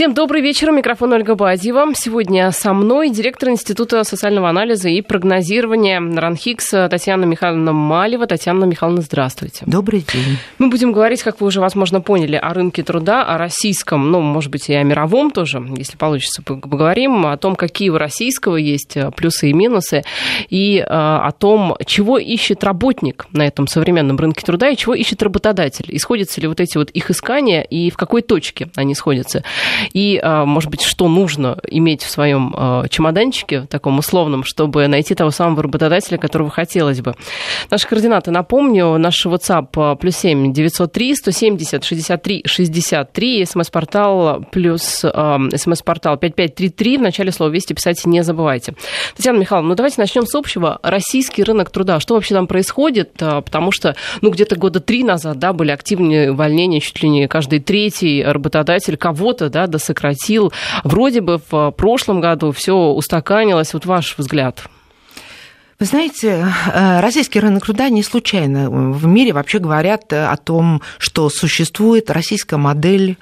Всем добрый вечер. Микрофон Ольга Бадьева. Сегодня со мной директор Института социального анализа и прогнозирования РАНХИКС Татьяна Михайловна Малева. Татьяна Михайловна, здравствуйте. Добрый день. Мы будем говорить, как вы уже, возможно, поняли, о рынке труда, о российском, ну, может быть, и о мировом тоже, если получится, поговорим о том, какие у российского есть плюсы и минусы, и э, о том, чего ищет работник на этом современном рынке труда и чего ищет работодатель. И сходятся ли вот эти вот их искания и в какой точке они сходятся и, а, может быть, что нужно иметь в своем а, чемоданчике, таком условном, чтобы найти того самого работодателя, которого хотелось бы. Наши координаты, напомню, наш WhatsApp а, плюс 7 903 170 63 63, смс-портал плюс смс-портал 5533, в начале слова «Вести» писать не забывайте. Татьяна Михайловна, ну давайте начнем с общего. Российский рынок труда, что вообще там происходит? Потому что, ну, где-то года три назад, да, были активные увольнения, чуть ли не каждый третий работодатель кого-то, да, досократил. Вроде бы в прошлом году все устаканилось. Вот ваш взгляд. Вы знаете, э, российский рынок труда не случайно. В мире вообще говорят о том, что существует российская модель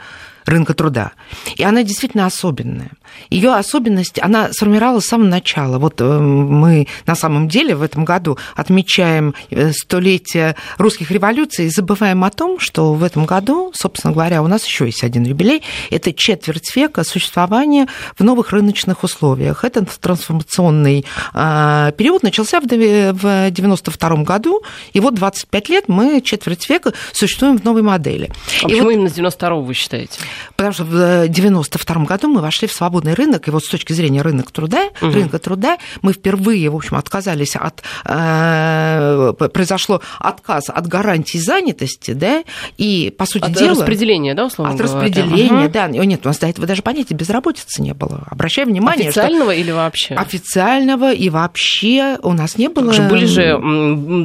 рынка труда. И она действительно особенная. Ее особенность, она сформировалась с самого начала. Вот э, мы на самом деле в этом году отмечаем э, столетие русских революций и забываем о том, что в этом году, собственно говоря, у нас еще есть один юбилей. Это четверть века существования в новых рыночных условиях. Этот трансформационный а, период начался в 1992 году, и вот 25 лет мы четверть века существуем в новой модели. А и почему вот, именно с 92 вы считаете? Потому что в 1992 году мы вошли в свободный рынок, и вот с точки зрения рынка труда, угу. рынка труда мы впервые, в общем, отказались от... Э, произошло отказ от гарантии занятости, да, и, по сути от дела... От распределения, да, условно От говоря. распределения, угу. да. Нет, у нас до этого даже понятия безработицы не было. Обращаю внимание, Официального что... или вообще? Официального и вообще у нас не было... Были же...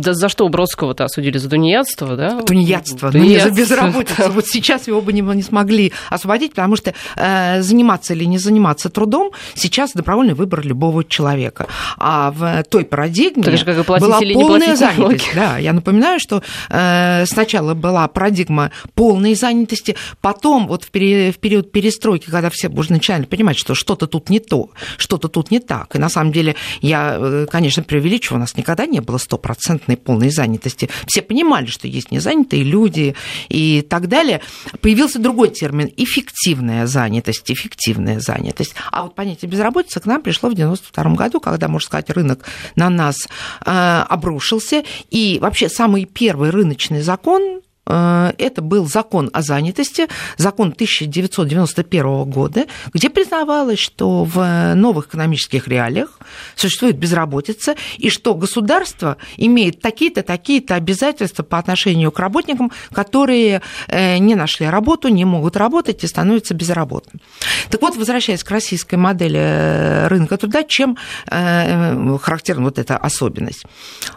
Да за что Бродского-то осудили? За тунеядство, да? Тунеядство, но не за безработицу. Вот сейчас его бы не, не смогли освободить, потому что э, заниматься или не заниматься трудом сейчас добровольный выбор любого человека. А в той парадигме же, как была или полная занятость. Да, я напоминаю, что э, сначала была парадигма полной занятости, потом вот в, пере, в период перестройки, когда все уже начали понимать, что что-то тут не то, что-то тут не так. И на самом деле я, э, конечно, преувеличиваю, у нас никогда не было стопроцентной полной занятости. Все понимали, что есть незанятые люди и так далее. Появился другой термин – эффективная занятость, эффективная занятость. А вот понятие безработицы к нам пришло в 1992 году, когда, можно сказать, рынок на нас э, обрушился. И вообще самый первый рыночный закон это был закон о занятости, закон 1991 года, где признавалось, что в новых экономических реалиях существует безработица, и что государство имеет такие-то, такие-то обязательства по отношению к работникам, которые э, не нашли работу, не могут работать и становятся безработными. Так вот, возвращаясь к российской модели э, рынка труда, чем характерна вот эта особенность?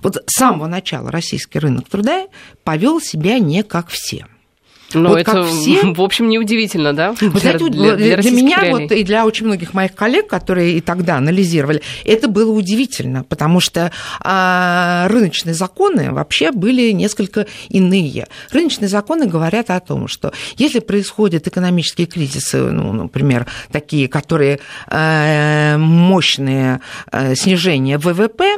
Вот с самого начала российский рынок труда повел себя не как все. Но вот это, все... в общем, неудивительно, да? Вы знаете, для, для, для меня вот, и для очень многих моих коллег, которые и тогда анализировали, это было удивительно, потому что а, рыночные законы вообще были несколько иные. Рыночные законы говорят о том, что если происходят экономические кризисы, ну, например, такие, которые а, мощные а, снижения ВВП,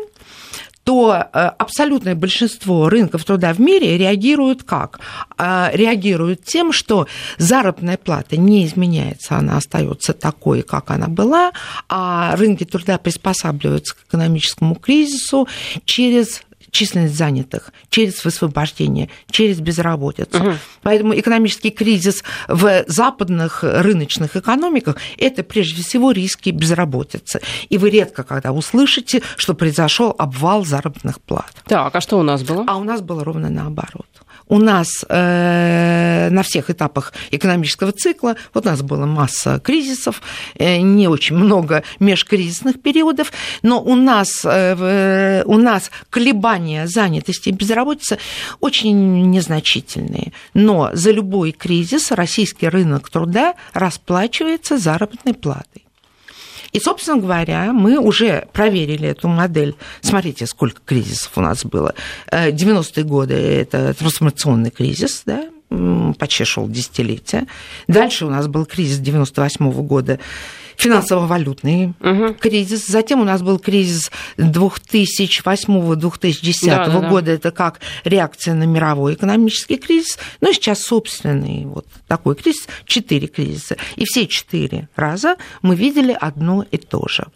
то э, абсолютное большинство рынков труда в мире реагируют как? А, реагируют тем, что заработная плата не изменяется, она остается такой, как она была, а рынки труда приспосабливаются к экономическому кризису через численность занятых, через высвобождение, через безработицу. Угу. Поэтому экономический кризис в западных рыночных экономиках – это прежде всего риски безработицы. И вы редко когда услышите, что произошел обвал заработных плат. Так, а что у нас было? А у нас было ровно наоборот у нас э, на всех этапах экономического цикла, вот у нас была масса кризисов, э, не очень много межкризисных периодов, но у нас, э, у нас колебания занятости и безработицы очень незначительные. Но за любой кризис российский рынок труда расплачивается заработной платой. И, собственно говоря, мы уже проверили эту модель. Смотрите, сколько кризисов у нас было. 90-е э, годы – это трансформационный кризис, да, почти шел. Дальше у нас был кризис 98 года, финансово-валютный угу. кризис. Затем у нас был кризис 2008-2010 да, да, года. Да. Это как реакция на мировой экономический кризис. Ну и сейчас собственный вот такой кризис. Четыре кризиса. И все четыре раза мы видели одно и то же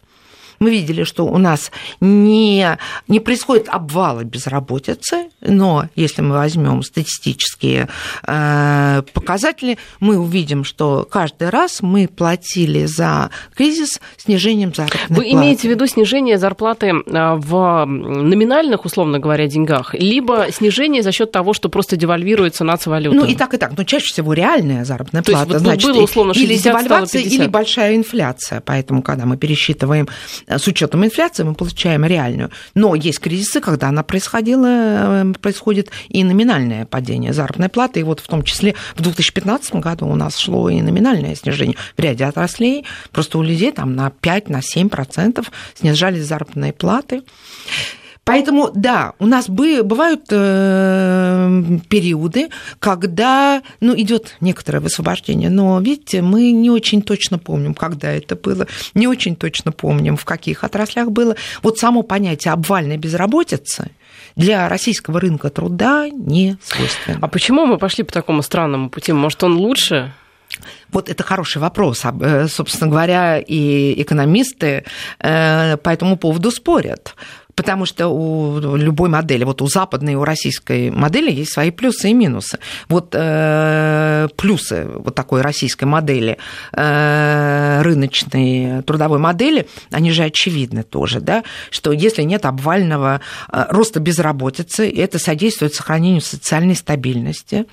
мы видели, что у нас не, не происходит обвала безработицы, но если мы возьмем статистические э, показатели, мы увидим, что каждый раз мы платили за кризис снижением заработной Вы имеете в виду снижение зарплаты э, в номинальных, условно говоря, деньгах, либо снижение за счет того, что просто девальвируется нацвалюта? Ну и так, и так. Но чаще всего реальная заработная То плата. Есть, вот, значит, было условно 60, или девальвация, или большая инфляция. Поэтому, когда мы пересчитываем Э, с учетом инфляции мы получаем реальную. Но есть кризисы, когда она происходила, э, происходит и номинальное падение заработной платы. И вот в том числе в 2015 году у нас шло и номинальное снижение в ряде отраслей. Просто у людей там на 5-7% снижались заработные платы. Поэтому, да, у нас бывают э, периоды, когда ну, идет некоторое высвобождение, но, видите, мы не очень точно помним, когда это было, не очень точно помним, в каких отраслях было. Вот само понятие обвальной безработицы для российского рынка труда не свойственно. А почему мы пошли по такому странному пути? Может, он лучше? Вот это хороший вопрос. Э, собственно говоря, и экономисты э, по этому поводу спорят. Потому что у любой модели, вот у западной и у российской модели есть свои плюсы и минусы. Вот э, плюсы вот такой российской модели, э, рыночной трудовой модели, они же очевидны тоже, да, что если нет обвального э, роста безработицы, это содействует сохранению социальной стабильности.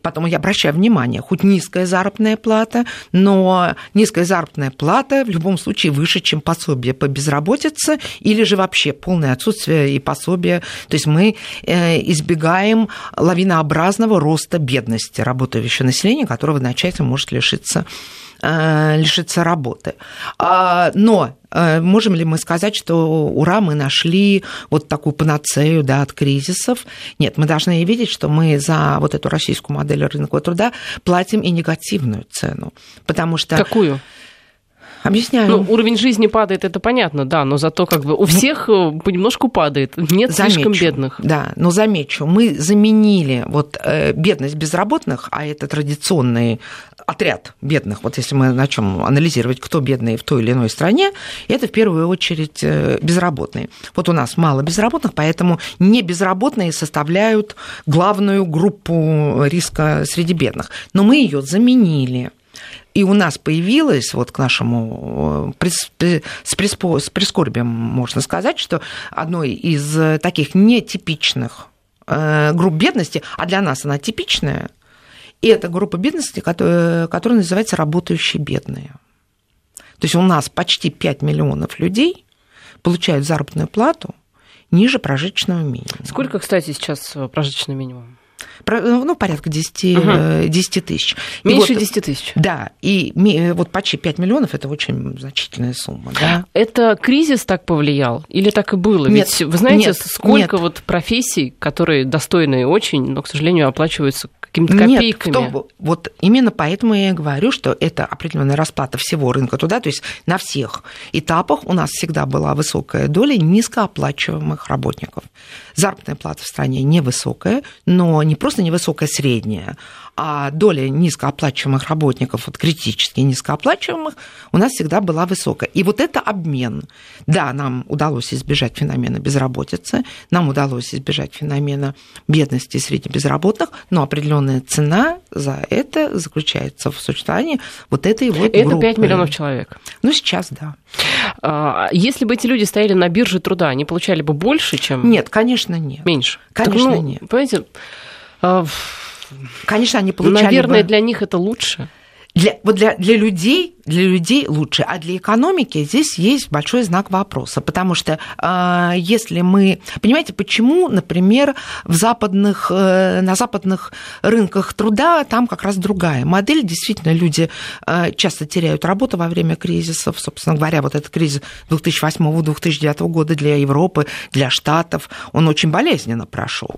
Потом я обращаю внимание, хоть низкая заработная плата, но низкая заработная плата в любом случае выше, чем пособие по безработице или же вообще полная полное отсутствие и пособия. То есть мы э, избегаем лавинообразного роста бедности работающего населения, которого одночасье может лишиться э, лишиться работы. А, но э, можем ли мы сказать, что ура, мы нашли вот такую панацею да, от кризисов? Нет, мы должны видеть, что мы за вот эту российскую модель рынка труда платим и негативную цену. Потому что... Какую? Объясняю. Ну, уровень жизни падает, это понятно, да, но зато как бы у ну, всех э, понемножку падает. Нет замечу, слишком бедных. Да, но замечу, мы заменили вот э, бедность безработных, а это традиционный отряд бедных, вот если мы начнем анализировать, кто бедные в той или иной стране, это в первую очередь э, безработные. Вот у нас мало безработных, поэтому не безработные составляют главную группу риска среди бедных. Но мы ее заменили и у нас появилось, вот к нашему, э, с прискорбием можно сказать, что одной из таких нетипичных э, групп бедности, а для нас она типичная, и это группа бедности, которая, которая называется работающие бедные. То есть у нас почти 5 миллионов людей получают заработную плату ниже прожиточного минимума. Сколько, кстати, сейчас прожиточный минимум? Ну, порядка 10, угу. 10 тысяч. Меньше вот, 10 тысяч. Да, и вот почти 5 миллионов – это очень значительная сумма. Да? Это кризис так повлиял или так и было? Нет, Ведь вы знаете, нет, сколько нет. вот профессий, которые достойные очень, но, к сожалению, оплачиваются какими-то копейками. Нет, кто, вот именно поэтому я и говорю, что это определенная расплата всего рынка туда, то есть на всех этапах у нас всегда была высокая доля низкооплачиваемых работников. Заработная плата в стране невысокая, но не просто невысокая средняя, а доля низкооплачиваемых работников, вот критически низкооплачиваемых, у нас всегда была высокая. И вот это обмен. Да, нам удалось избежать феномена безработицы, нам удалось избежать феномена бедности среди безработных, но определенная цена за это заключается в существовании вот этой вот Это группы. 5 миллионов человек. Ну, сейчас, да. А, если бы эти люди стояли на бирже труда, они получали бы больше, чем... Нет, конечно, нет. Меньше? Конечно, так, ну, нет. Понимаете, а, Конечно, они получали Наверное, бы... для них это лучше. Для, вот для, для людей для людей лучше, а для экономики здесь есть большой знак вопроса, потому что э, если мы... Понимаете, почему, например, в западных, э, на западных рынках труда там как раз другая модель, действительно, люди э, часто теряют работу во время кризисов, собственно говоря, вот этот кризис 2008-2009 года для Европы, для Штатов, он очень болезненно прошел.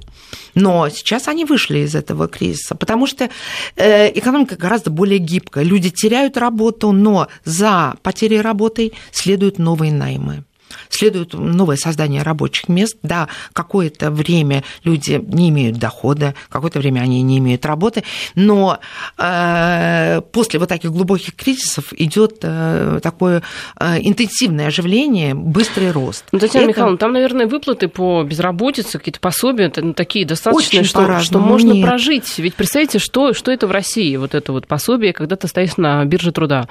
Но сейчас они вышли из этого кризиса, потому что э, экономика гораздо более гибкая. Люди теряют работу, но за потерей работы следуют новые наймы следует новое создание рабочих мест. Да, какое-то время люди не имеют дохода, какое-то время они не имеют работы, но э, после вот таких глубоких кризисов идет э, такое э, интенсивное оживление, быстрый рост. Ну, Татьяна Это... Михайловна, там, наверное, выплаты по безработице, какие-то пособия ну, такие достаточные, что, что можно нет. прожить. Ведь представьте, что, что это в России, вот это вот пособие, когда ты стоишь на бирже труда.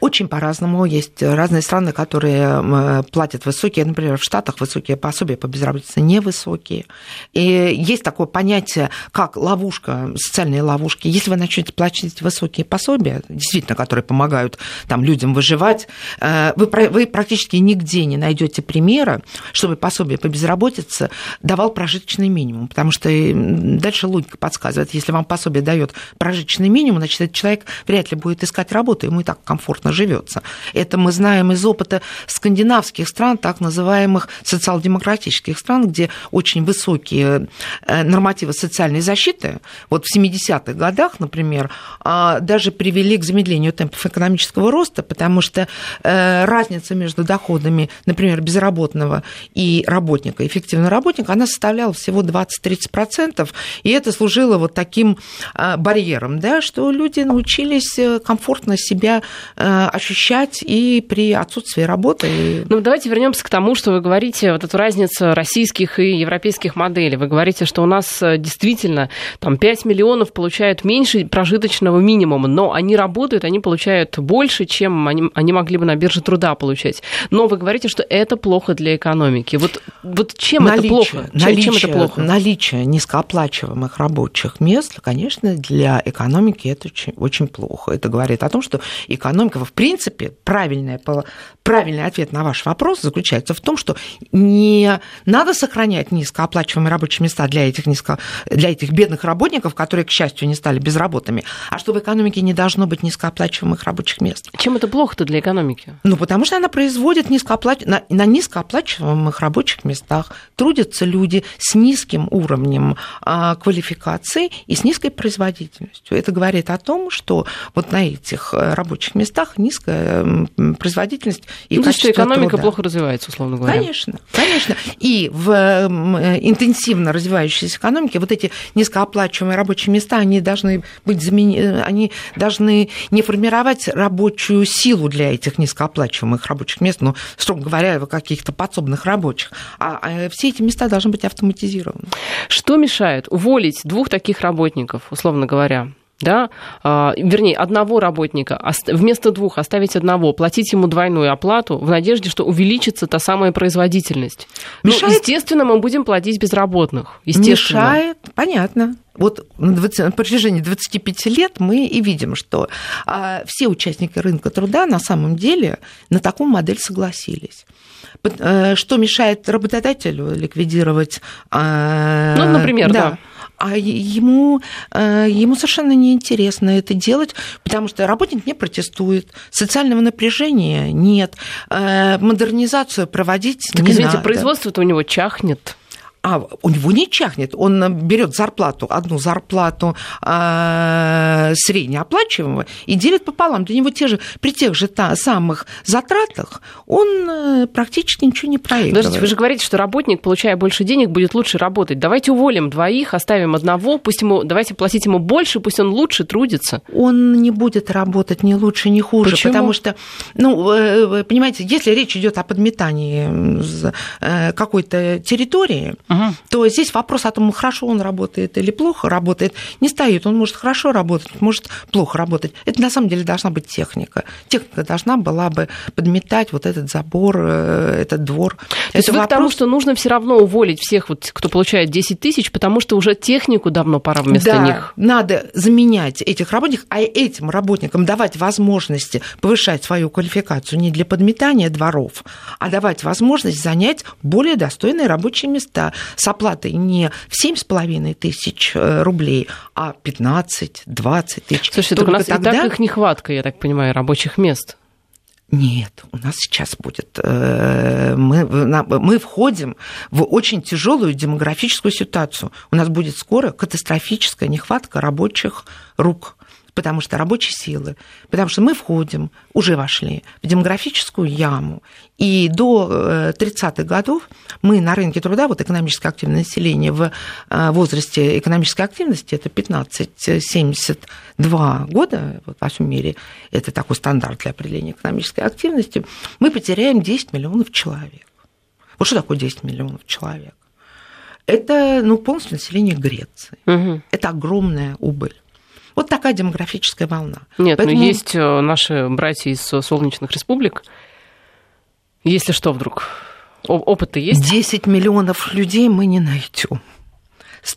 Очень по-разному. Есть разные страны, которые платят высокие, например, в Штатах высокие пособия по безработице невысокие. И есть такое понятие, как ловушка, социальные ловушки. Если вы начнете платить высокие пособия, действительно, которые помогают там, людям выживать, э, вы, вы практически нигде не найдете примера, чтобы пособие по безработице давал прожиточный минимум. Потому что дальше логика подсказывает, если вам пособие дает прожиточный минимум, значит, этот человек вряд ли будет искать работу, ему и так комфортно комфортно живется. Это мы знаем из опыта скандинавских стран, так называемых социал-демократических стран, где очень высокие э, нормативы социальной защиты, вот в 70-х годах, например, а, даже привели к замедлению темпов экономического роста, потому что э, разница между доходами, например, безработного и работника, эффективного работника, она составляла всего 20-30%, и это служило вот таким э, барьером, да, что люди научились комфортно себя Э, ощущать и при отсутствии работы. Ну, давайте вернемся к тому, что вы говорите, вот эту разницу российских и европейских моделей. Вы говорите, что у нас э, действительно там 5 миллионов получают меньше прожиточного минимума, но они работают, они получают больше, чем они, они могли бы на бирже труда получать. Но вы говорите, что это плохо для экономики. Вот, вот чем наличие, это плохо? Наличие, чем это плохо? Наличие низкооплачиваемых рабочих мест, конечно, для экономики это очень, очень плохо. Это говорит о том, что экономика Маркова, в принципе, правильный, правильный ответ на ваш вопрос заключается в том, что не надо сохранять низкооплачиваемые рабочие места для этих, низко, для этих бедных работников, которые, к счастью, не стали безработными, а что в экономике не должно быть низкооплачиваемых рабочих мест. Чем это плохо-то для экономики? Ну, потому что она производит низкооплач... на, на низкооплачиваемых рабочих местах трудятся люди с низким уровнем а, квалификации и с низкой производительностью. Это говорит о том, что вот на этих э, рабочих местах местах низкая производительность и ну, качество экономика труда. плохо развивается, условно говоря. Конечно, конечно. И в интенсивно развивающейся экономике вот эти низкооплачиваемые рабочие места, они должны быть заменены, они должны не формировать рабочую силу для этих низкооплачиваемых рабочих мест, ну, строго говоря, каких-то подсобных рабочих, а, а все эти места должны быть автоматизированы. Что мешает уволить двух таких работников, условно говоря? Да, а, вернее, одного работника, вместо двух оставить одного, платить ему двойную оплату в надежде, что увеличится та самая производительность. Ну, мешает? Ну, естественно, мы будем платить безработных. Естественно. Мешает, понятно. Вот на, 20, на протяжении 25 лет мы и видим, что а, все участники рынка труда на самом деле на такую модель согласились. Э, что мешает работодателю ликвидировать? А, ну, например, да. да а ему, э, ему совершенно неинтересно это делать, потому что работник не протестует, социального напряжения нет, э, модернизацию проводить так, не извините, надо. производство-то у него чахнет а у него не чахнет, он берет зарплату, одну зарплату э, среднеоплачиваемого и делит пополам. Для него те же, при тех же та, самых затратах он э, практически ничего не проигрывает. Подождите, вы же говорите, что работник, получая больше денег, будет лучше работать. Давайте уволим двоих, оставим одного, пусть ему, давайте платить ему больше, пусть он лучше трудится. Он не будет работать ни лучше, ни хуже, Почему? потому что, ну, э, понимаете, если речь идет о подметании э, какой-то территории, Угу. То здесь вопрос о том, хорошо он работает или плохо работает, не стоит. Он может хорошо работать, может плохо работать. Это на самом деле должна быть техника. Техника должна была бы подметать вот этот забор, э, этот двор. То это есть вы вопрос... к тому, что нужно все равно уволить всех, вот, кто получает 10 тысяч, потому что уже технику давно пора вместо да, них. надо заменять этих работников, а этим работникам давать возможности повышать свою квалификацию не для подметания дворов, а давать возможность занять более достойные рабочие места с оплатой не в 7,5 тысяч э, рублей, а 15-20 тысяч. Слушайте, так у нас тогда... и так их нехватка, я так понимаю, рабочих мест. Нет, у нас сейчас будет. Э, мы, мы входим в очень тяжелую демографическую ситуацию. У нас будет скоро катастрофическая нехватка рабочих рук потому что рабочей силы, потому что мы входим, уже вошли в демографическую яму. И до 30-х э, годов мы на рынке труда, вот экономически активное население в э, возрасте экономической активности, это 15-72 года вот во всем мире, это такой стандарт для определения экономической активности, мы потеряем 10 миллионов человек. Вот что такое 10 миллионов человек? Это ну, полностью население Греции. Угу. Это огромная убыль. Вот такая демографическая волна. Нет, Поэтому... но есть э, наши братья из солнечных республик. Если что вдруг, опыт есть? 10 миллионов людей мы не найдем.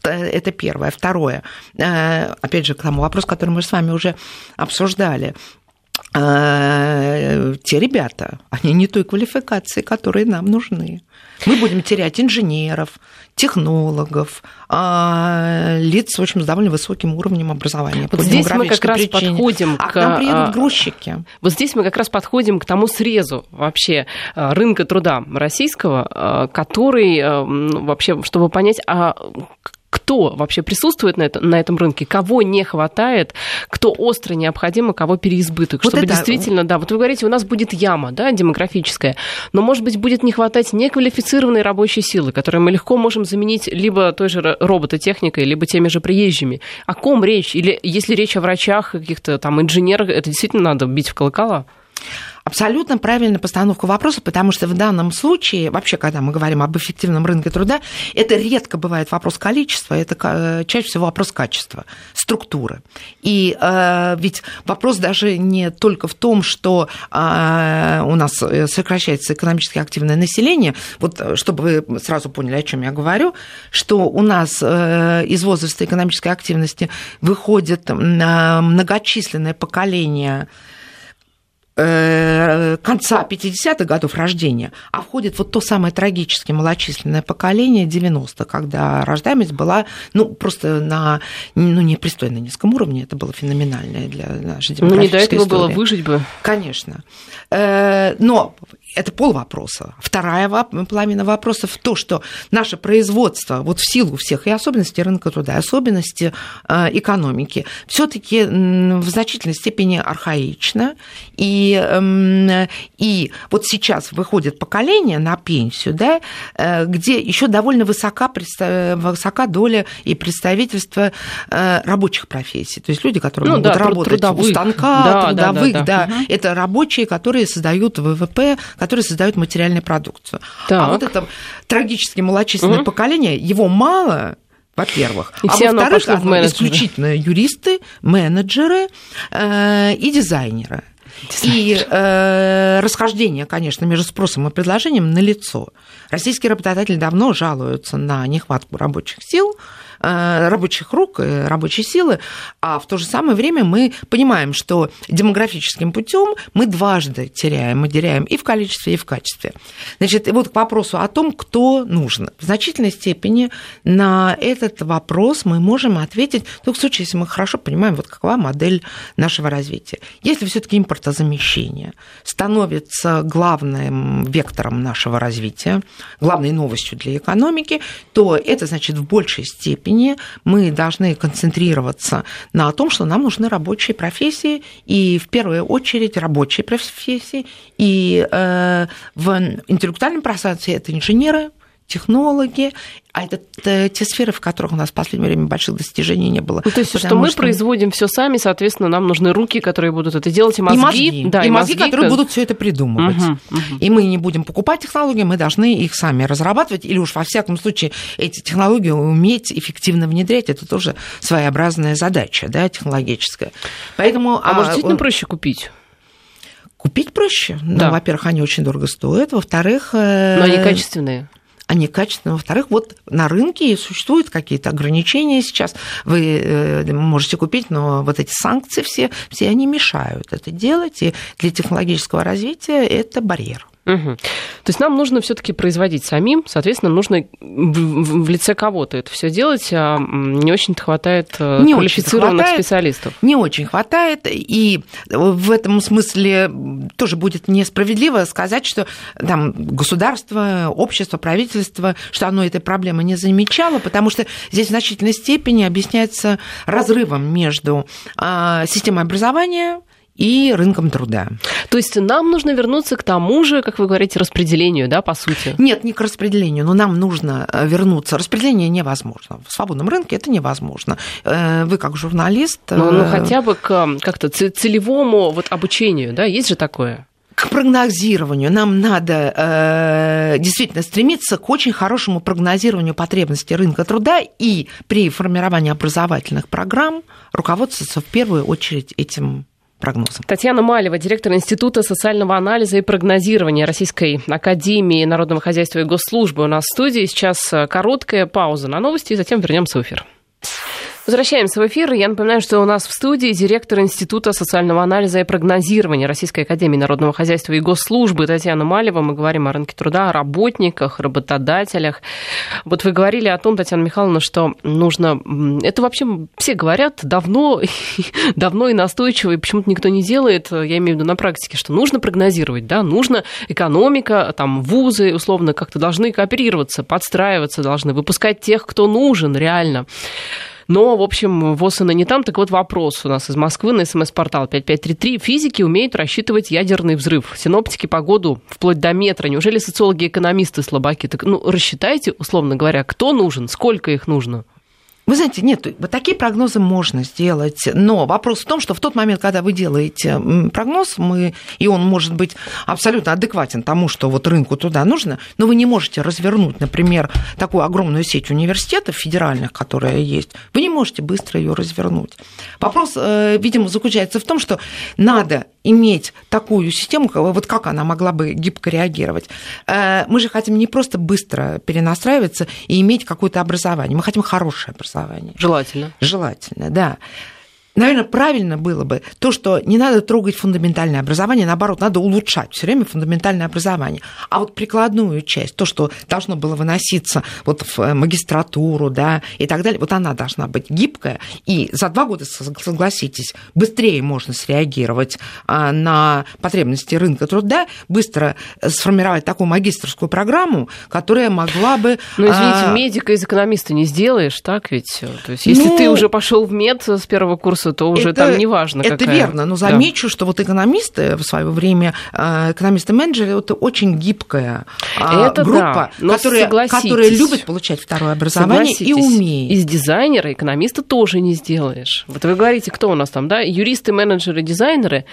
Это первое. Второе. Э, опять же, к тому вопросу, который мы с вами уже обсуждали э, те ребята, они не той квалификации, которые нам нужны. Мы будем терять инженеров, технологов, а, лиц, в общем, с довольно высоким уровнем образования. Вот здесь мы как раз причине. подходим а к... нам приедут грузчики. Вот здесь мы как раз подходим к тому срезу вообще а, рынка труда российского, а, который вообще, чтобы понять, а кто вообще присутствует на, это, на этом рынке, кого не хватает, кто остро необходимо, кого переизбыток, вот чтобы это... действительно, да, вот вы говорите, у нас будет яма, да, демографическая, но, может быть, будет не хватать неквалифицированной рабочей силы, которую мы легко можем заменить либо той же робототехникой, либо теми же приезжими. О ком речь? Или если речь о врачах, каких-то там инженерах, это действительно надо бить в колокола? Абсолютно правильная постановка вопроса, потому что в данном случае, вообще, когда мы говорим об эффективном рынке труда, это редко бывает вопрос количества, это э, чаще всего вопрос качества, структуры. И э, ведь вопрос даже не только в том, что э, у нас сокращается экономически активное население, вот э, чтобы вы сразу поняли, о чем я говорю, что у нас э, из возраста экономической активности выходит многочисленное поколение Э, конца 50-х годов рождения, а входит вот то самое трагически малочисленное поколение 90-х, когда рождаемость была ну, просто на ну, непристойно низком уровне, это было феноменальное для нашей демографической Ну, не до этого истории. было выжить бы. Конечно. Э, но это пол вопроса. Вторая половина вопроса в то, что наше производство, вот в силу всех и особенностей рынка труда, и особенностей э, экономики, все таки в значительной степени архаично. И, эм, и вот сейчас выходит поколение на пенсию, да, э, где еще довольно высока, высока доля и представительство э, рабочих профессий. То есть люди, которые ну, могут да, работать трудовых. у станка, да, трудовых, да, да, да. да. Угу. это рабочие, которые создают ВВП, которые создают материальную продукцию. А так. А вот это трагически малочисленное угу. поколение, его мало, во-первых. И а во-вторых, исключительно юристы, менеджеры э, и дизайнеры. И э, расхождение, конечно, между спросом и предложением налицо. Российские работодатели давно жалуются на нехватку рабочих сил, рабочих рук, рабочей силы, а в то же самое время мы понимаем, что демографическим путем мы дважды теряем, мы теряем и в количестве, и в качестве. Значит, и вот к вопросу о том, кто нужен. В значительной степени на этот вопрос мы можем ответить только в случае, если мы хорошо понимаем, вот какова модель нашего развития. Если все-таки импортозамещение становится главным вектором нашего развития, главной новостью для экономики, то это значит в большей степени степени мы должны концентрироваться на том, что нам нужны рабочие профессии, и в первую очередь рабочие профессии, и э, в интеллектуальном пространстве это инженеры, технологи, а это те сферы, в которых у нас в последнее время больших достижений не было. Ну, то есть, что мы что... производим все сами, соответственно, нам нужны руки, которые будут это делать, и мозги. И мозги, да, и, и мозги, мозги которые будут все это придумывать. Угу, угу. И мы не будем покупать технологии, мы должны их сами разрабатывать, или уж во всяком случае эти технологии уметь эффективно внедрять. Это тоже своеобразная задача да, технологическая. Поэтому, а, а может, действительно проще купить? Купить проще. Ну, да. Ну, во-первых, они очень дорого стоят. Во-вторых... Э, Но они качественные они качественные. Во-вторых, вот на рынке существуют какие-то ограничения сейчас. Вы э, можете купить, но вот эти санкции все, все они мешают это делать. И для технологического развития это барьер. Угу. То есть нам нужно все-таки производить самим, соответственно, нужно в, в лице кого-то это все делать, а не очень-то хватает э, не квалифицированных хватает, специалистов. Не очень хватает, и в этом смысле тоже будет несправедливо сказать, что там государство, общество, правительство, что оно этой проблемы не замечало, потому что здесь в значительной степени объясняется разрывом между а, системой образования и рынком труда. То есть нам нужно вернуться к тому же, как вы говорите, распределению, да, по сути? Нет, не к распределению, но нам нужно э, вернуться. Распределение невозможно. В свободном рынке это невозможно. Э, вы как журналист... Ну, ну э, хотя бы к как-то целевому вот обучению, да, есть же такое? к прогнозированию. Нам надо э, действительно стремиться к очень хорошему прогнозированию потребностей рынка труда и при формировании образовательных программ руководствоваться в первую очередь этим прогнозам. Татьяна Малева, директор Института социального анализа и прогнозирования Российской Академии Народного хозяйства и госслужбы у нас в студии. Сейчас э, короткая пауза на новости, и затем вернемся в эфир. Возвращаемся в эфир. Я напоминаю, что у нас в студии директор Института социального анализа и прогнозирования Российской Академии Народного хозяйства и госслужбы Татьяна Малева. Мы говорим о рынке труда, о работниках, работодателях. Вот вы говорили о том, Татьяна Михайловна, что нужно... Это вообще все говорят давно, давно и настойчиво, и почему-то никто не делает. Я имею в виду на практике, что нужно прогнозировать, да, нужно экономика, там, вузы, условно, как-то должны кооперироваться, подстраиваться должны, выпускать тех, кто нужен реально. Но, в общем, ВОЗ и не там. Так вот вопрос у нас из Москвы на смс-портал 5533. Физики умеют рассчитывать ядерный взрыв. Синоптики погоду вплоть до метра. Неужели социологи-экономисты слабаки? Так, ну, рассчитайте, условно говоря, кто нужен, сколько их нужно. Вы знаете, нет, вот такие прогнозы можно сделать, но вопрос в том, что в тот момент, когда вы делаете прогноз, мы, и он может быть абсолютно адекватен тому, что вот рынку туда нужно, но вы не можете развернуть, например, такую огромную сеть университетов федеральных, которая есть, вы не можете быстро ее развернуть. Вопрос, э, видимо, заключается в том, что надо иметь такую систему, вот как она могла бы гибко реагировать. Э, мы же хотим не просто быстро перенастраиваться и иметь какое-то образование, мы хотим хорошее образование. Желательно. Желательно, да. Наверное, правильно было бы то, что не надо трогать фундаментальное образование, наоборот, надо улучшать все время фундаментальное образование. А вот прикладную часть, то, что должно было выноситься вот в э, магистратуру, да, и так далее, вот она должна быть гибкая. И за два года, согласитесь, быстрее можно среагировать а, на потребности рынка труда, быстро сформировать такую магистрскую программу, которая могла бы... Ну, извините, а... медика из экономиста не сделаешь, так ведь? То есть, если ну... ты уже пошел в мед с первого курса, курса, то уже это, там неважно Это какая. верно, но замечу, да. что вот экономисты в свое время, э, экономисты-менеджеры, это очень гибкая а, это группа, да, которая, которая любит получать второе образование и умеет. Из дизайнера экономиста тоже не сделаешь. Вот вы говорите, кто у нас там, да? Юристы, менеджеры, дизайнеры,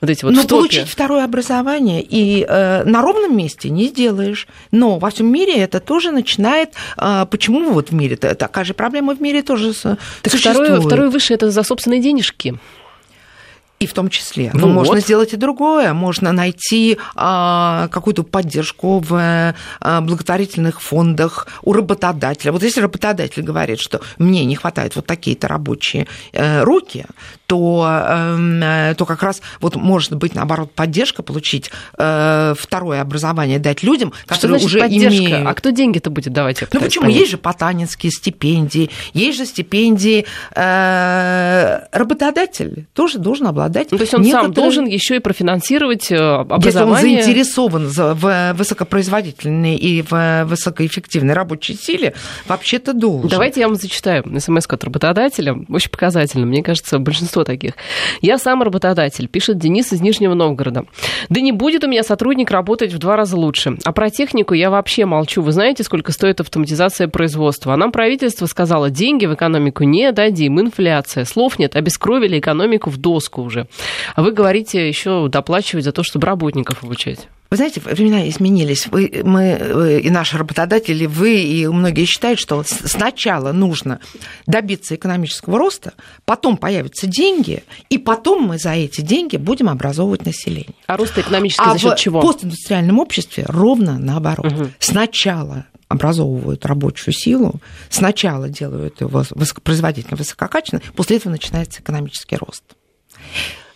вот эти вот Но получить второе образование и э, на ровном месте не сделаешь. Но во всем мире это тоже начинает... Э, почему вот в мире такая же проблема в мире тоже так существует? Второе, второе высшее это за собственные денежки. И в том числе. Ну, Но вот. можно сделать и другое. Можно найти а, какую-то поддержку в а, благотворительных фондах у работодателя. Вот если работодатель говорит, что мне не хватает вот такие-то рабочие э, руки, то, эм, э, то как раз вот может быть, наоборот, поддержка получить э, второе образование, дать людям, которые что уже поддержка? имеют... А кто деньги-то будет давать? Ну почему? Понять? Есть же потанинские стипендии, есть же стипендии. Э, работодатель тоже должен обладать обладать. Ну, то есть он некоторые... сам должен еще и профинансировать образование. Если он заинтересован в высокопроизводительной и в высокоэффективной рабочей силе, вообще-то должен. Давайте я вам зачитаю смс от работодателя. Очень показательно, мне кажется, большинство таких. Я сам работодатель, пишет Денис из Нижнего Новгорода. Да не будет у меня сотрудник работать в два раза лучше. А про технику я вообще молчу. Вы знаете, сколько стоит автоматизация производства? А нам правительство сказало, деньги в экономику не дадим, инфляция. Слов нет, обескровили экономику в доску уже. А вы говорите еще доплачивать за то, чтобы работников обучать. Вы знаете, времена изменились. Вы, мы и наши работодатели, вы и многие считают, что сначала нужно добиться экономического роста, потом появятся деньги, и потом мы за эти деньги будем образовывать население. А рост экономический а за счет чего? В постиндустриальном обществе ровно наоборот. Угу. Сначала образовывают рабочую силу, сначала делают его высокопроизводительно, высококачественно, после этого начинается экономический рост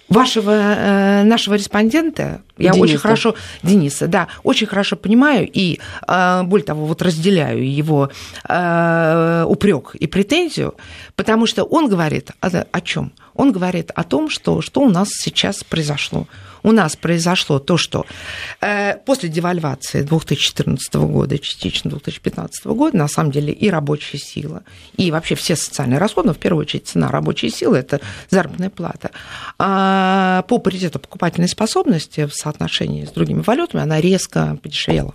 вашего э, нашего респондента я Дениса. очень хорошо Дениса, да, очень хорошо понимаю и э, более того вот разделяю его э, упрек и претензию, потому что он говорит о, о чем? Он говорит о том, что что у нас сейчас произошло у нас произошло то, что э, после девальвации 2014 года, частично 2015 года, на самом деле и рабочая сила, и вообще все социальные расходы, но в первую очередь цена рабочей силы, это заработная плата, а по паритету покупательной способности в соотношении с другими валютами она резко подешевела.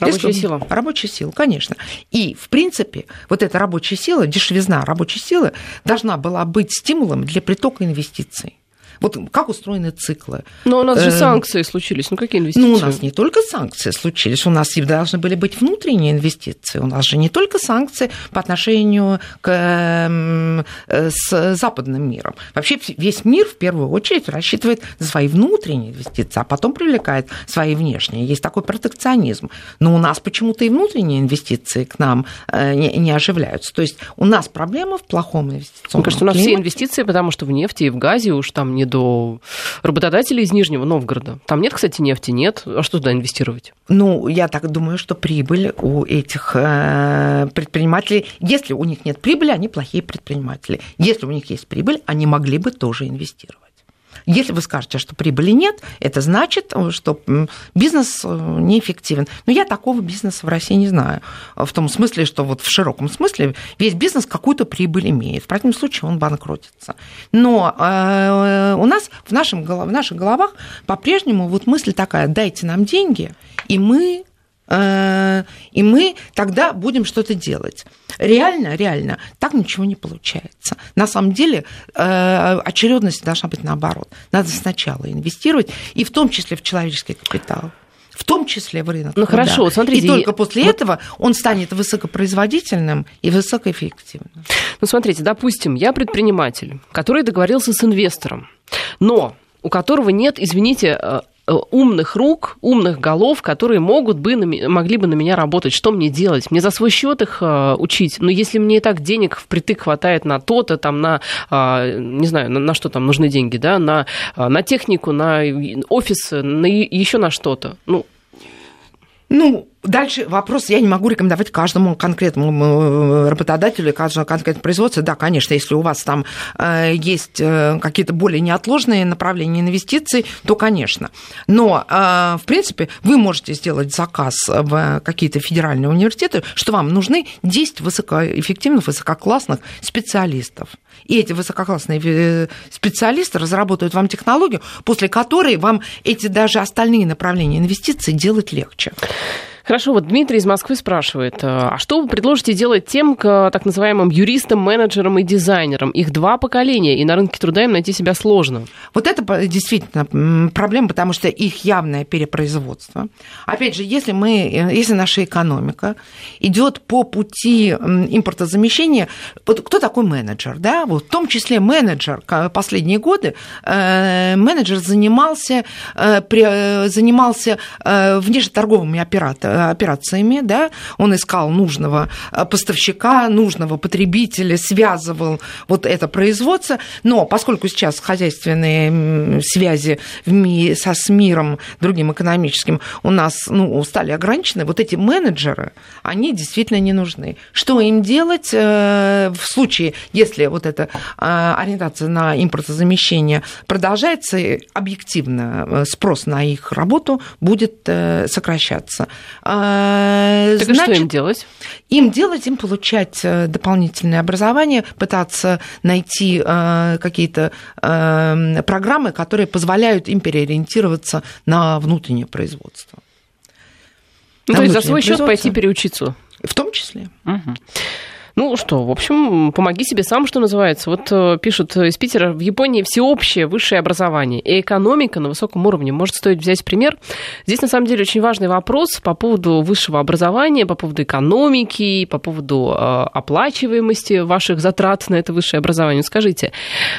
Рабочая сила. Рабочая сила, конечно. И, в принципе, вот эта рабочая сила, дешевизна рабочей силы должна была быть стимулом для притока инвестиций. Вот как устроены циклы. Но у нас же эм, санкции случились. Ну, какие инвестиции? Ну, у нас не только санкции случились, у нас и должны были быть внутренние инвестиции. У нас же не только санкции по отношению к, эм, с западным миром. Вообще весь мир в первую очередь рассчитывает за свои внутренние инвестиции, а потом привлекает свои внешние. Есть такой протекционизм. Но у нас почему-то и внутренние инвестиции к нам э, не, не оживляются. То есть у нас проблема в плохом инвестиционном Мне кажется, у нас климате. все инвестиции, потому что в нефти и в газе уж там не до работодателей из Нижнего Новгорода. Там нет, кстати, нефти, нет. А что туда инвестировать? Ну, я так думаю, что прибыль у этих э, предпринимателей, если у них нет прибыли, они плохие предприниматели. Если у них есть прибыль, они могли бы тоже инвестировать. Если вы скажете, что прибыли нет, это значит, что бизнес э, неэффективен. Но я такого бизнеса в России не знаю. В том смысле, что вот в широком смысле весь бизнес какую-то прибыль имеет. В противном случае он банкротится. Но э, у нас в, нашем, в наших головах по-прежнему вот мысль такая, дайте нам деньги, и мы Э, и мы тогда будем что-то делать. Реально, реально, так ничего не получается. На самом деле э, очередность должна быть наоборот. Надо сначала инвестировать, и в том числе в человеческий капитал в том числе в рынок. Ну труда. хорошо, смотрите. И только после вот... этого он станет высокопроизводительным и высокоэффективным. Ну смотрите, допустим, я предприниматель, который договорился с инвестором, но у которого нет, извините, э, Э, умных рук, умных голов, которые могут бы, могли бы на меня работать. Что мне делать? Мне за свой счет их э, учить? Но если мне и так денег впритык хватает на то-то, там, на, э, не знаю, на, на что там нужны деньги, да, на, на технику, на офис, на еще на что-то. Ну, ну, Дальше вопрос, я не могу рекомендовать каждому конкретному работодателю, каждому конкретному производству. Да, конечно, если у вас там э, есть э, какие-то более неотложные направления инвестиций, то, конечно. Но, э, в принципе, вы можете сделать заказ в какие-то федеральные университеты, что вам нужны 10 высокоэффективных, высококлассных специалистов. И эти высококлассные специалисты разработают вам технологию, после которой вам эти даже остальные направления инвестиций делать легче. Хорошо, вот Дмитрий из Москвы спрашивает, э, а что вы предложите делать тем, так называемым юристам, менеджерам и дизайнерам? Их два поколения, и на рынке труда им найти себя сложно. Вот это действительно проблема, потому что их явное перепроизводство. Опять же, если, мы, э, если наша экономика идет по пути импортозамещения, вот кто такой менеджер? Да? В том числе менеджер последние годы, э, менеджер занимался, занимался внешнеторговыми операциями да, он искал нужного поставщика, нужного потребителя, связывал вот это производство, но поскольку сейчас хозяйственные связи в ми, со, с миром, другим экономическим, у нас ну, стали ограничены, вот эти менеджеры, они действительно не нужны. Что им делать в случае, если вот эта ориентация на импортозамещение продолжается, объективно спрос на их работу будет сокращаться. Так Значит, что им делать? Им делать, им получать дополнительное образование, пытаться найти какие-то программы, которые позволяют им переориентироваться на внутреннее производство. Ну, то есть за свой счет пойти переучиться? В том числе. Угу. Ну что, в общем, помоги себе сам, что называется. Вот э, пишут из Питера, в Японии всеобщее высшее образование и экономика на высоком уровне. Может, стоит взять пример? Здесь, на самом деле, очень важный вопрос по поводу высшего образования, по поводу экономики, по поводу э, оплачиваемости ваших затрат на это высшее образование. Скажите,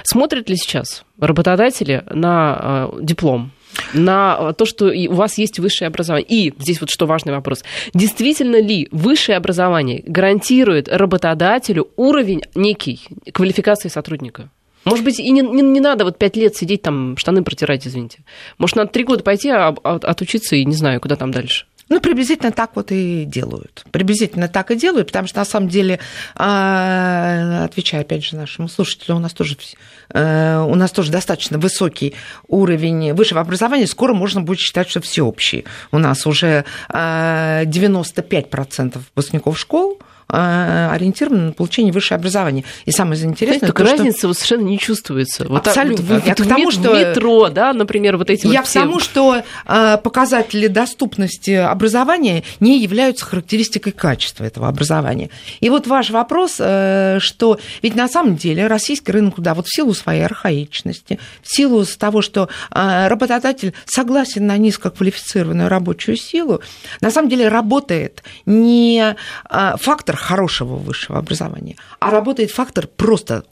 смотрят ли сейчас работодатели на э, диплом на то, что у вас есть высшее образование. И здесь вот что важный вопрос. Действительно ли высшее образование гарантирует работодателю уровень некий квалификации сотрудника? Может быть, и не, не, не надо вот пять лет сидеть там, штаны протирать, извините. Может, надо три года пойти, а, а, отучиться и не знаю, куда там дальше. Ну, приблизительно так вот и делают. Приблизительно так и делают, потому что на самом деле, а, отвечая опять же нашему слушателю, у нас тоже, э, у нас тоже достаточно высокий уровень высшего образования. Скоро можно будет считать, что всеобщий. У нас уже 95% выпускников школ – ориентированы на получение высшего образования. И самое интересное... Только разница что... совершенно не чувствуется. Вот Абсолютно. Вот, я к тому, что... метро, да, например, вот эти Я вот к тому, что э, показатели доступности образования не являются характеристикой качества этого образования. И вот ваш вопрос, э, что ведь на самом деле российский рынок, да, вот в силу своей архаичности, в силу того, что работодатель согласен на низкоквалифицированную рабочую силу, на самом деле работает не фактор хорошего высшего образования, а работает фактор просто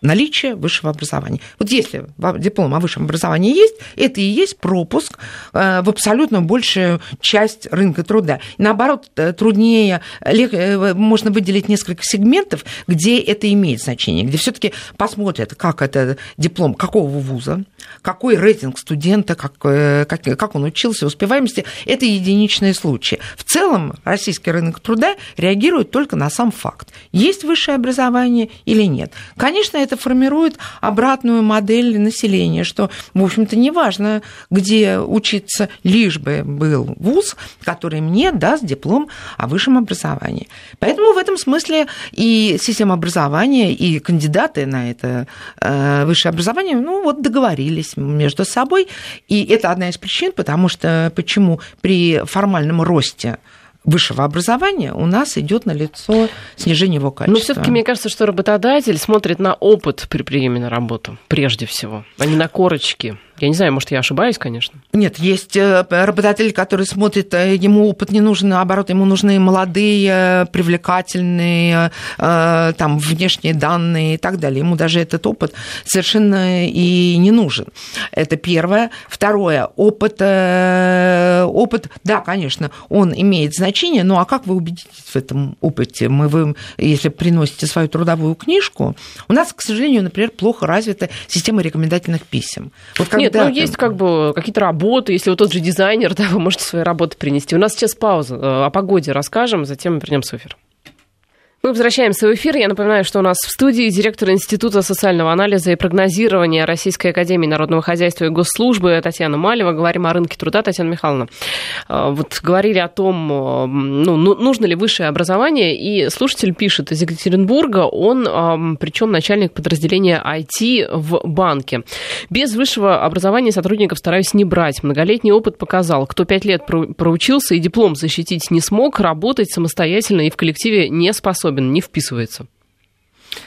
наличие высшего образования. Вот если диплом о высшем образовании есть, это и есть пропуск э, в абсолютно большую часть рынка труда. Наоборот, э, труднее, э, можно выделить несколько сегментов, где это имеет значение, где все таки посмотрят, как это диплом, какого вуза, какой рейтинг студента, как, как, как он учился, успеваемости. Это единичные случаи. В целом российский рынок труда реагирует только на сам факт, есть высшее образование или нет. Конечно, это формирует обратную модель населения, что, в общем-то, неважно, где учиться, лишь бы был вуз, который мне даст диплом о высшем образовании. Поэтому в этом смысле и система образования, и кандидаты на это э, высшее образование, ну вот договорились между собой, и это одна из причин, потому что почему при формальном росте высшего образования у нас идет на лицо снижение его качества. Но все-таки мне кажется, что работодатель смотрит на опыт при приеме на работу прежде всего, а не на корочки. Я не знаю, может, я ошибаюсь, конечно. Нет, есть э, работодатель, который смотрит, э, ему опыт не нужен, наоборот, ему нужны молодые, привлекательные, э, там, внешние данные и так далее. Ему даже этот опыт совершенно и не нужен. Это первое. Второе, опыт, опыт, да, конечно, он имеет значение, ну а как вы убедитесь в этом опыте? Мы, вы, если приносите свою трудовую книжку, у нас, к сожалению, например, плохо развита система рекомендательных писем. Вот Нет, ну есть как бы какие-то работы, если вы тот же дизайнер, да, вы можете свои работы принести. У нас сейчас пауза, э, о погоде расскажем, затем вернемся в эфир. Мы возвращаемся в эфир. Я напоминаю, что у нас в студии директор Института социального анализа и прогнозирования Российской Академии Народного Хозяйства и Госслужбы Татьяна Малева. Говорим о рынке труда. Татьяна Михайловна, э, вот говорили о том, э, ну, ну, нужно ли высшее образование, и слушатель пишет из Екатеринбурга, он э, причем начальник подразделения IT в банке. Без высшего образования сотрудников стараюсь не брать. Многолетний опыт показал, кто пять лет проучился и диплом защитить не смог, работать самостоятельно и в коллективе не способен способен, не вписывается.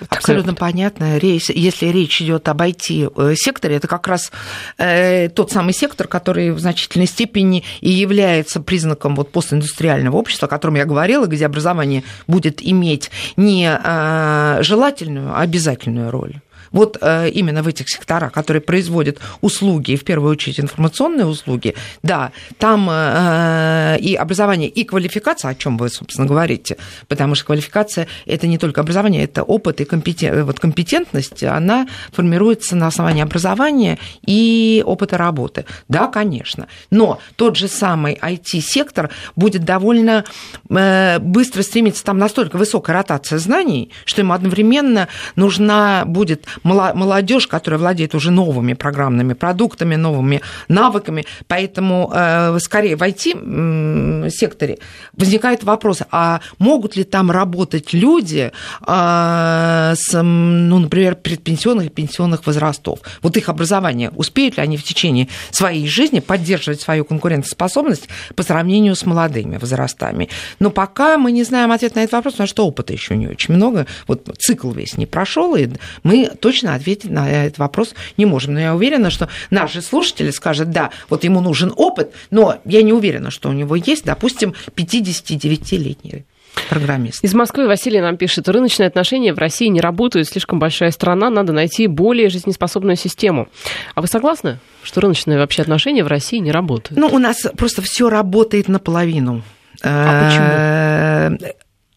Абсолютно понятно. Если речь идет об IT-секторе, это как раз э, тот самый сектор, который в значительной степени и является признаком вот постиндустриального общества, о котором я говорила, где образование будет иметь не э, желательную, а обязательную роль вот э, именно в этих секторах, которые производят услуги, в первую очередь информационные услуги, да, там э, и образование, и квалификация, о чем вы, собственно, говорите, потому что квалификация – это не только образование, это опыт и компетен... вот компетентность, она формируется на основании образования и опыта работы. Да, конечно. Но тот же самый IT-сектор будет довольно э, быстро стремиться, там настолько высокая ротация знаний, что ему одновременно нужна будет молодежь, которая владеет уже новыми программными продуктами, новыми навыками. Поэтому э, скорее в IT-секторе возникает вопрос, а могут ли там работать люди э, с, ну, например, предпенсионных и пенсионных возрастов? Вот их образование, успеют ли они в течение своей жизни поддерживать свою конкурентоспособность по сравнению с молодыми возрастами? Но пока мы не знаем ответ на этот вопрос, потому что опыта еще не очень много. Вот цикл весь не прошел, и мы точно ответить на этот вопрос не можем. Но я уверена, что наши слушатели скажут, да, вот ему нужен опыт, но я не уверена, что у него есть, допустим, 59-летний программист. Из Москвы Василий нам пишет, рыночные отношения в России не работают, слишком большая страна, надо найти более жизнеспособную систему. А вы согласны, что рыночные вообще отношения в России не работают? Ну, у нас просто все работает наполовину. А почему?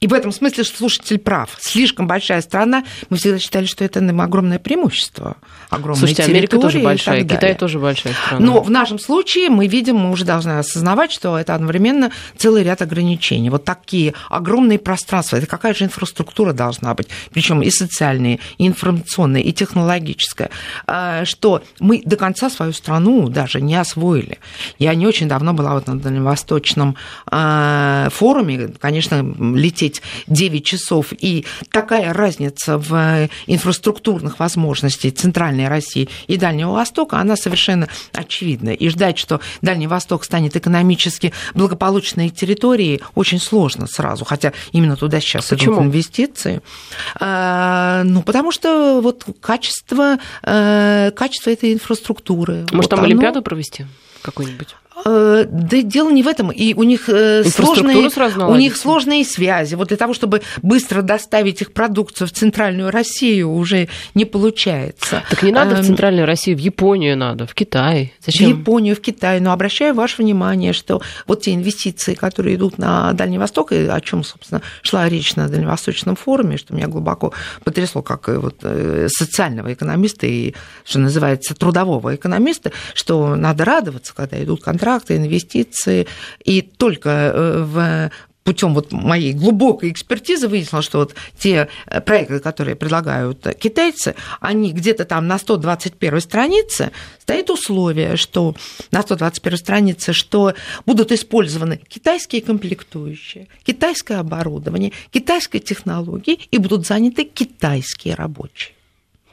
И в этом смысле слушатель прав. Слишком большая страна. Мы всегда считали, что это огромное преимущество. Огромная Слушайте, Америка тоже большая, Китай далее. тоже большая страна. Но в нашем случае мы видим, мы уже должны осознавать, что это одновременно целый ряд ограничений. Вот такие огромные пространства. Это какая же инфраструктура должна быть? Причем и социальная, и информационная, и технологическая. А, что мы до конца свою страну даже не освоили. Я не очень давно была вот на Дальневосточном а, форуме. Конечно, лететь лететь 9 часов, и такая разница в инфраструктурных возможностях Центральной России и Дальнего Востока, она совершенно очевидна. И ждать, что Дальний Восток станет экономически благополучной территорией, очень сложно сразу, хотя именно туда сейчас Почему? идут инвестиции. А, ну, потому что вот качество, э, качество этой инфраструктуры. Может, вот там оно... Олимпиаду провести какую-нибудь? Э, да дело не в этом. И у них э, сложные, у них сложные связи. Вот для того, чтобы быстро доставить их продукцию в центральную Россию, уже не получается. Так не надо в эм, центральную Россию, в Японию надо, в Китай. Зачем? В Японию, в Китай. Но обращаю ваше внимание, что вот те инвестиции, которые идут на Дальний Восток, и о чем, собственно, шла речь на Дальневосточном форуме, что меня глубоко потрясло, как э, вот социального экономиста и, что называется, трудового экономиста, что надо радоваться, когда идут контракты контракты, инвестиции, и только э, в путем вот моей глубокой экспертизы выяснила, что вот те э, проекты, которые предлагают китайцы, они где-то там на 121 странице стоит условие, что на 121 странице, что будут использованы китайские комплектующие, китайское оборудование, китайские технологии и будут заняты китайские рабочие.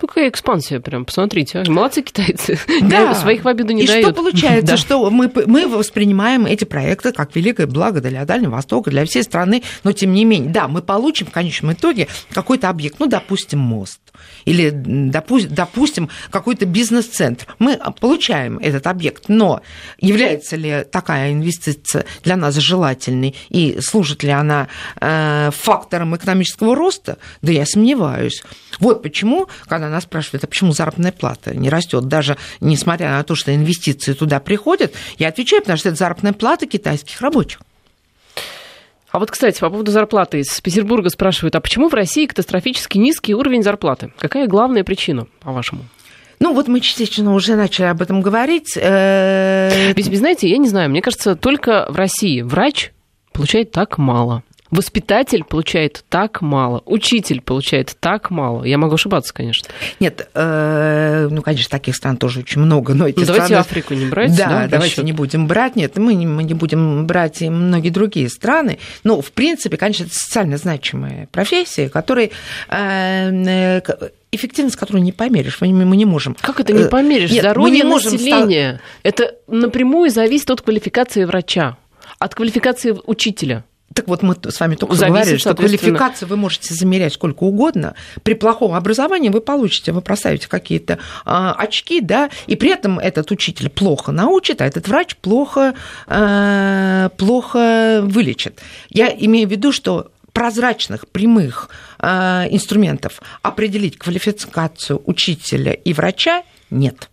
Какая экспансия прям, посмотрите. А. Молодцы китайцы. Да. Своих в обиду не и дают. И что получается, да. что мы, мы воспринимаем эти проекты как великое благо для Дальнего Востока, для всей страны, но тем не менее, да, мы получим в конечном итоге какой-то объект, ну, допустим, мост или, допустим, какой-то бизнес-центр. Мы получаем этот объект, но является ли такая инвестиция для нас желательной и служит ли она э, фактором экономического роста? Да я сомневаюсь. Вот почему, когда нас спрашивают, а почему заработная плата не растет, даже несмотря на то, что инвестиции туда приходят, я отвечаю, потому что это заработная плата китайских рабочих. А вот, кстати, по поводу зарплаты. Из Петербурга спрашивают, а почему в России катастрофически низкий уровень зарплаты? Какая главная причина, по-вашему? Ну, вот мы частично уже начали об этом говорить. Э, Ведь, знаете, я не знаю, мне кажется, только в России врач получает так мало. Воспитатель получает так мало, учитель получает так мало. Я могу ошибаться, конечно. Нет, э, ну, конечно, таких стран тоже очень много, но эти ну, давайте страны... Африку не брать. Да, да давайте счет. не будем брать. Нет, мы не, мы не будем брать и многие другие страны. Но, в принципе, конечно, это социально значимые профессии, которые э, эффективность которую не померишь. Мы, мы не можем. Как это не э, померишь? Нет, Здоровье мы не можем населения. Стал... Это напрямую зависит от квалификации врача, от квалификации учителя. Так вот, мы с вами только Зависит, говорили, что квалификацию вы можете замерять сколько угодно. При плохом образовании вы получите, вы проставите какие-то а, очки, да, и при этом этот учитель плохо научит, а этот врач плохо, а, плохо вылечит. Я имею в виду, что прозрачных, прямых э, инструментов определить квалификацию учителя и врача нет.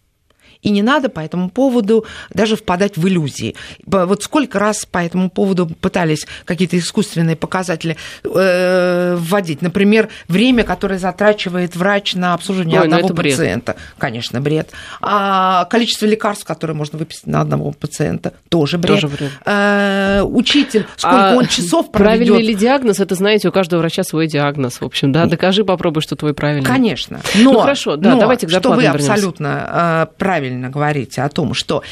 И не надо по этому поводу даже впадать в иллюзии. Вот сколько раз по этому поводу пытались какие-то искусственные показатели э, вводить. Например, время, которое затрачивает врач на обслуживание Ой, ну одного пациента. Бред. Конечно, бред. А количество лекарств, которые можно выписать на одного пациента, тоже бред. Тоже бред. Э, учитель, сколько а он часов проведет. Правильный ли диагноз? Это, знаете, у каждого врача свой диагноз. В общем, да, докажи, попробуй, что твой правильный. Конечно. Но, ну хорошо, да, но, давайте к что вы вернемся. абсолютно э, правильно правильно говорите о том, что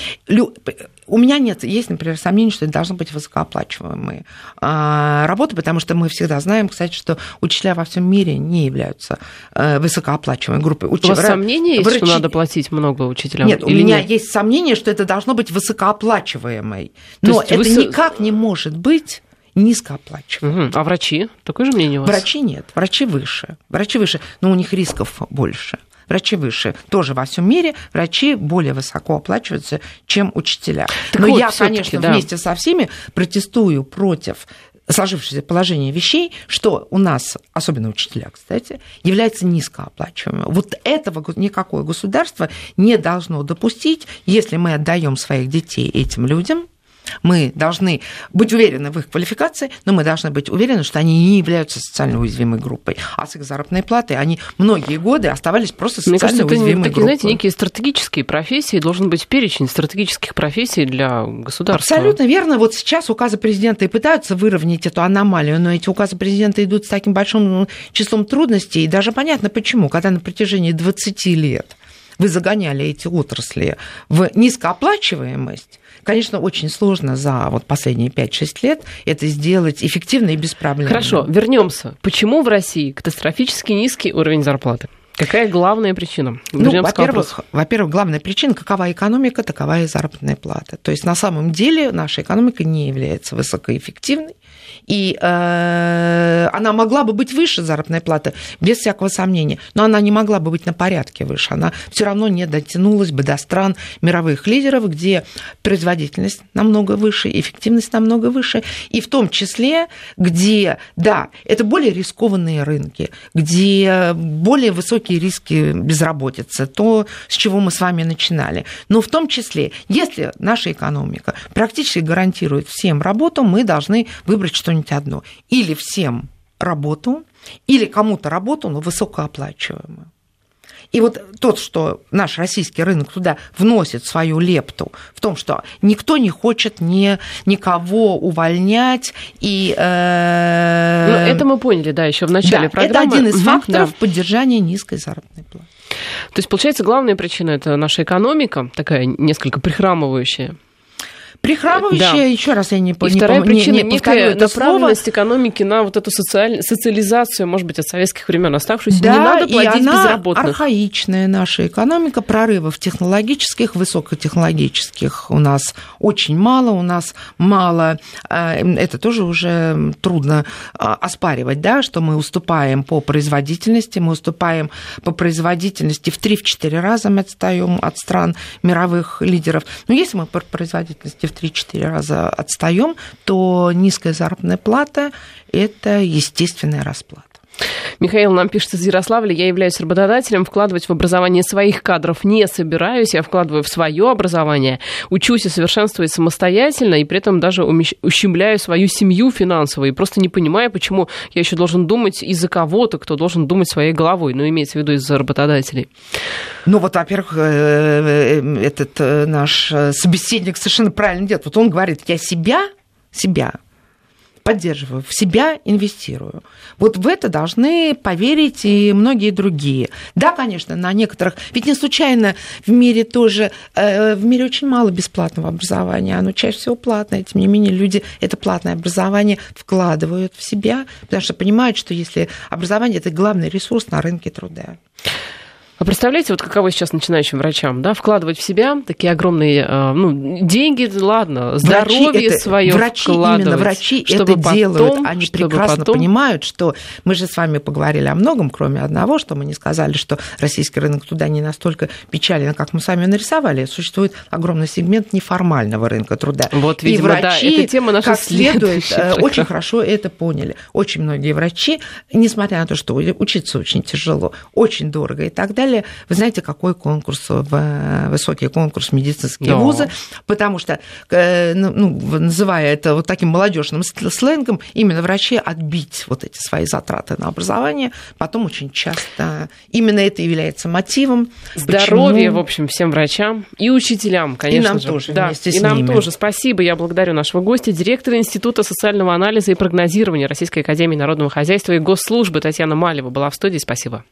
у меня нет, есть, например, сомнений, что это должны быть высокооплачиваемые а, работы, потому что мы всегда знаем, кстати, что учителя во всем мире не являются э, высокооплачиваемой группой. Уч... У вас сомнения есть, что надо платить много учителям? Нет, у меня нет? есть сомнение, что это должно быть высокооплачиваемой. Но это вы... никак не может быть низкооплачиваемой. Угу. А врачи? Такое же мнение у вас? Врачи нет, врачи выше. Врачи выше, но у них рисков больше врачи выше. Тоже во всем мире врачи более высоко оплачиваются, чем учителя. Так Но вот, я, конечно, да. вместе со всеми протестую против сложившееся положение вещей, что у нас, особенно учителя, кстати, является низкооплачиваемым. Вот этого никакое государство не должно допустить, если мы отдаем своих детей этим людям, мы должны быть уверены в их квалификации, но мы должны быть уверены, что они не являются социально уязвимой группой. А с их заработной платой они многие годы оставались просто социально Мне кажется, уязвимой это, такие, группой. знаете, некие стратегические профессии, должен быть перечень стратегических профессий для государства. Абсолютно верно. Вот сейчас указы президента и пытаются выровнять эту аномалию, но эти указы президента идут с таким большим числом трудностей, и даже понятно почему. Когда на протяжении 20 лет вы загоняли эти отрасли в низкооплачиваемость, конечно, очень сложно за вот последние 5-6 лет это сделать эффективно и без проблем. Хорошо, вернемся. Почему в России катастрофически низкий уровень зарплаты? Какая главная причина? ну, во-первых, во-первых, главная причина, какова экономика, такова и заработная плата. То есть на самом деле наша экономика не является высокоэффективной, и э, она могла бы быть выше заработной платы, без всякого сомнения, но она не могла бы быть на порядке выше. Она все равно не дотянулась бы до стран мировых лидеров, где производительность намного выше, эффективность намного выше, и в том числе, где, да, это более рискованные рынки, где более высокие риски безработицы, то, с чего мы с вами начинали. Но в том числе, если наша экономика практически гарантирует всем работу, мы должны выбрать что-нибудь что-нибудь одно. Или всем работу, или кому-то работу, но высокооплачиваемую. И вот тот, что наш российский рынок туда вносит свою лепту в том, что никто не хочет ни, никого увольнять. И, э... ну, это мы поняли, да, еще в начале да, программы. Это один из угу, факторов да. поддержания низкой заработной платы. То есть, получается, главная причина это наша экономика, такая несколько прихрамывающая. Прихрамывающая, да. еще раз я не поняла. И вторая причина не, не некая направленность слово. экономики на вот эту социаль... социализацию, может быть, от советских времен оставшуюся. Да, не надо платить и она безработных. архаичная наша экономика, прорывов технологических, высокотехнологических у нас очень мало, у нас мало, э, это тоже уже трудно а, оспаривать, да, что мы уступаем по производительности, мы уступаем по производительности в 3-4 раза мы отстаем от стран мировых лидеров. Но если мы по производительности в 3-4 раза отстаем, то низкая заработная плата – это естественная расплата. Михаил нам пишет из Ярославля, я являюсь работодателем, вкладывать в образование своих кадров не собираюсь, я вкладываю в свое образование, учусь и совершенствуюсь самостоятельно, и при этом даже ущемляю свою семью финансово, и просто не понимаю, почему я еще должен думать из-за кого-то, кто должен думать своей головой, ну, имеется в виду из-за работодателей. Ну, вот, во-первых, э, э, этот э, наш собеседник совершенно правильно делает. Вот он говорит, я себя, себя поддерживаю, в себя инвестирую. Вот в это должны поверить и многие другие. Да, конечно, на некоторых... Ведь не случайно в мире тоже... Э, в мире очень мало бесплатного образования, оно чаще всего платное. Тем не менее, люди это платное образование вкладывают в себя, потому что понимают, что если образование – это главный ресурс на рынке труда. А представляете, вот каково сейчас начинающим врачам, да, вкладывать в себя такие огромные э, ну, деньги, ладно, здоровье это, свое врачи, Именно врачи чтобы это потом, делают, они прекрасно потом... понимают, что мы же с вами поговорили о многом, кроме одного, что мы не сказали, что российский рынок туда не настолько печален, как мы сами нарисовали. Существует огромный сегмент неформального рынка труда. Вот, видимо, И врачи, да, эта тема наша как следует, э, очень хорошо это поняли. Очень многие врачи, несмотря на то, что учиться очень тяжело, очень дорого и так далее, далее. Вы знаете, какой конкурс, в высокий конкурс медицинские Но. вузы, потому что, э, ну, ну, называя это вот таким молодежным сленгом, именно врачи отбить вот эти свои затраты на образование, потом очень часто именно это является мотивом. Здоровье, почему... в общем, всем врачам и учителям, конечно и нам же. тоже, да, и нам ними. тоже. Спасибо, я благодарю нашего гостя, директора Института социального анализа и прогнозирования Российской Академии Народного Хозяйства и Госслужбы Татьяна Малева была в студии. Спасибо.